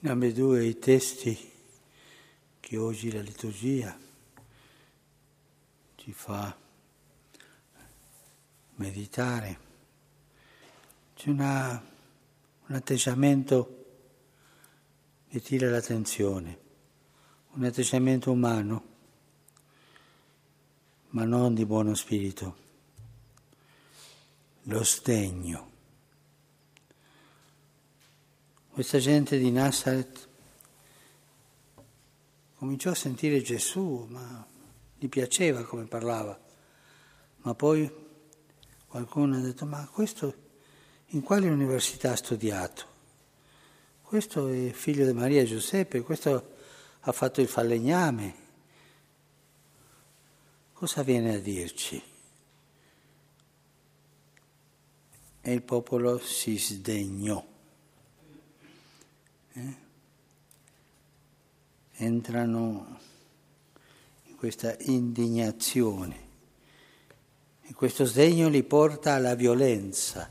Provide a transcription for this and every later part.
In ambedue i testi che oggi la liturgia ci fa meditare, c'è una, un atteggiamento che tira l'attenzione, un atteggiamento umano, ma non di buono spirito, lo sdegno. Questa gente di Nazareth cominciò a sentire Gesù, ma gli piaceva come parlava, ma poi qualcuno ha detto, ma questo in quale università ha studiato? Questo è figlio di Maria Giuseppe, questo ha fatto il falegname. Cosa viene a dirci? E il popolo si sdegnò. Eh? entrano in questa indignazione e questo sdegno li porta alla violenza.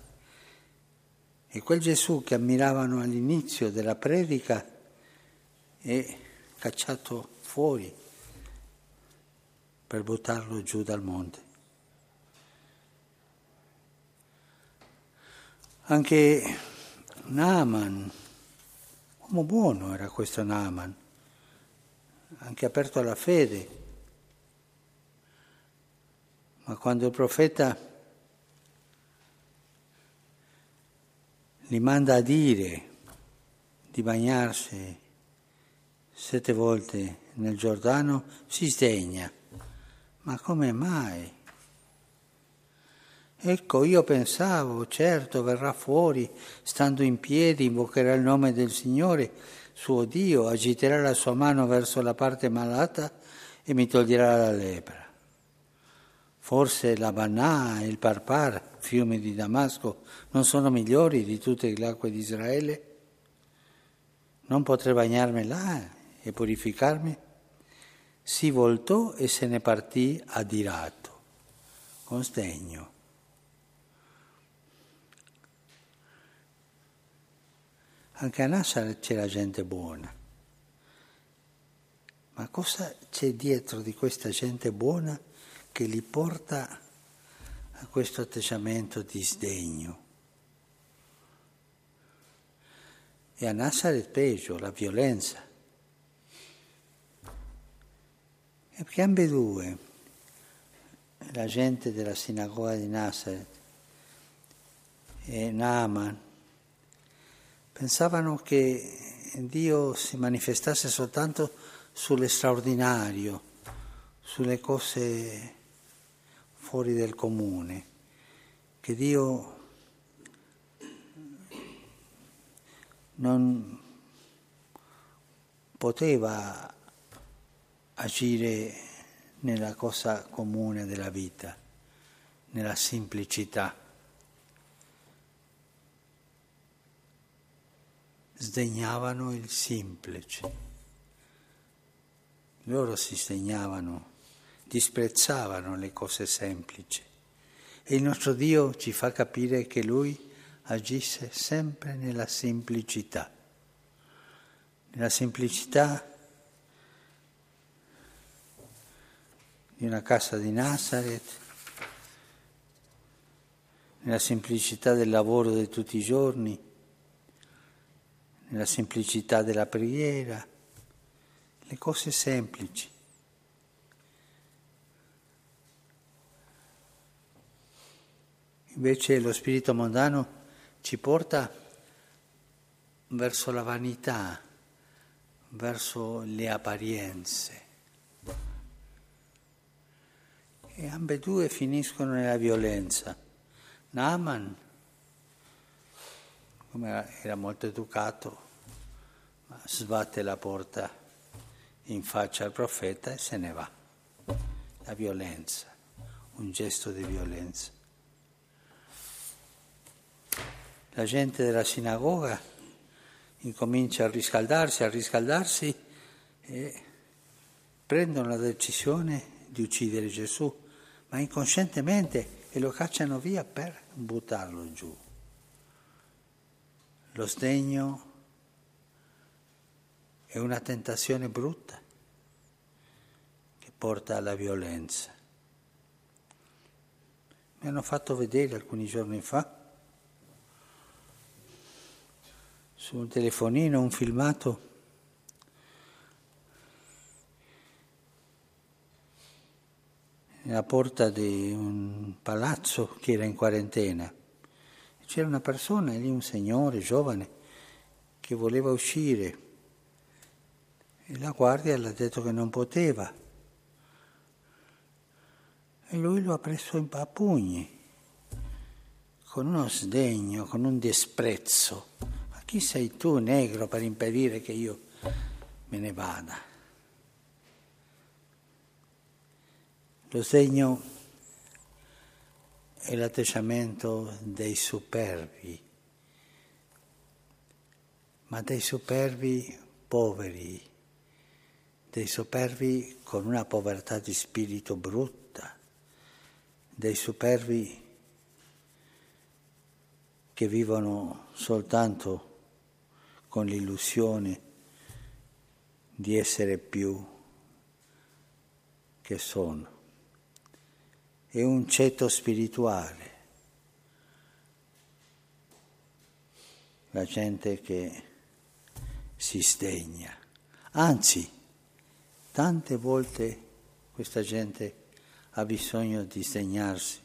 E quel Gesù che ammiravano all'inizio della predica è cacciato fuori per buttarlo giù dal monte. Anche Naaman Uomo buono era questo Naaman, anche aperto alla fede. Ma quando il profeta gli manda a dire di bagnarsi sette volte nel Giordano, si sdegna. Ma come mai? Ecco, io pensavo, certo, verrà fuori, stando in piedi, invocherà il nome del Signore, suo Dio, agiterà la sua mano verso la parte malata e mi toglierà la lepra. Forse la Banà e il Parpar, fiumi di Damasco, non sono migliori di tutte le acque di Israele? Non potrei bagnarmi là e purificarmi? Si voltò e se ne partì adirato, con sdegno. Anche a Nazareth c'era gente buona. Ma cosa c'è dietro di questa gente buona che li porta a questo atteggiamento di sdegno? E a Nazareth peggio, la violenza. E perché ambedue, la gente della sinagoga di Nazareth e Naaman, pensavano che Dio si manifestasse soltanto sulle straordinario, sulle cose fuori del comune, che Dio non poteva agire nella cosa comune della vita, nella semplicità. Sdegnavano il semplice. Loro si sdegnavano, disprezzavano le cose semplici. E il nostro Dio ci fa capire che Lui agisse sempre nella semplicità. Nella semplicità di una casa di Nazareth, nella semplicità del lavoro di tutti i giorni, nella semplicità della preghiera, le cose semplici. Invece lo spirito mondano ci porta verso la vanità, verso le apparenze. E ambedue finiscono nella violenza. Naaman come era molto educato, sbatte la porta in faccia al profeta e se ne va. La violenza, un gesto di violenza. La gente della sinagoga incomincia a riscaldarsi, a riscaldarsi e prendono la decisione di uccidere Gesù, ma inconscientemente e lo cacciano via per buttarlo giù lo sdegno è una tentazione brutta che porta alla violenza. Mi hanno fatto vedere alcuni giorni fa su un telefonino un filmato nella porta di un palazzo che era in quarantena. C'era una persona lì, un signore giovane, che voleva uscire e la guardia le ha detto che non poteva. E lui lo ha preso a pugni, con uno sdegno, con un disprezzo. Ma chi sei tu, negro, per impedire che io me ne vada? Lo segno è l'atteggiamento dei superbi, ma dei superbi poveri, dei superbi con una povertà di spirito brutta, dei superbi che vivono soltanto con l'illusione di essere più che sono è un ceto spirituale. La gente che si sdegna. Anzi, tante volte questa gente ha bisogno di sdegnarsi,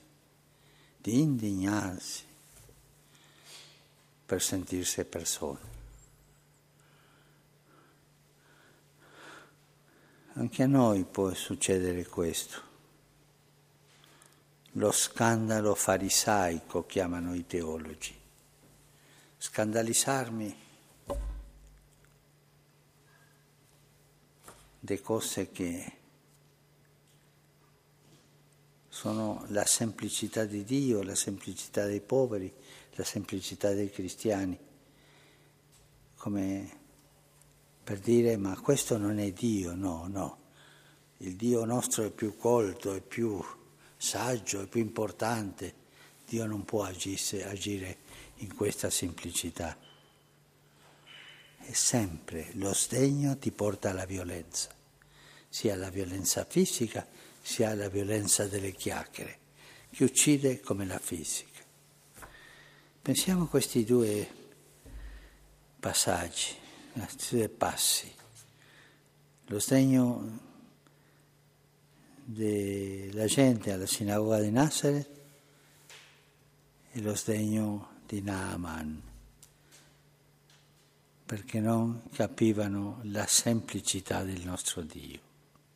di indignarsi per sentirsi persone. Anche a noi può succedere questo lo scandalo farisaico, chiamano i teologi. Scandalizzarmi di cose che sono la semplicità di Dio, la semplicità dei poveri, la semplicità dei cristiani, come per dire ma questo non è Dio, no, no, il Dio nostro è più colto, è più saggio e più importante, Dio non può agisse, agire in questa semplicità. E sempre lo sdegno ti porta alla violenza, sia la violenza fisica sia la violenza delle chiacchiere, che uccide come la fisica. Pensiamo a questi due passaggi, questi due passi. Lo sdegno della gente alla sinagoga di Nazareth e lo sdegno di Naaman, perché non capivano la semplicità del nostro Dio.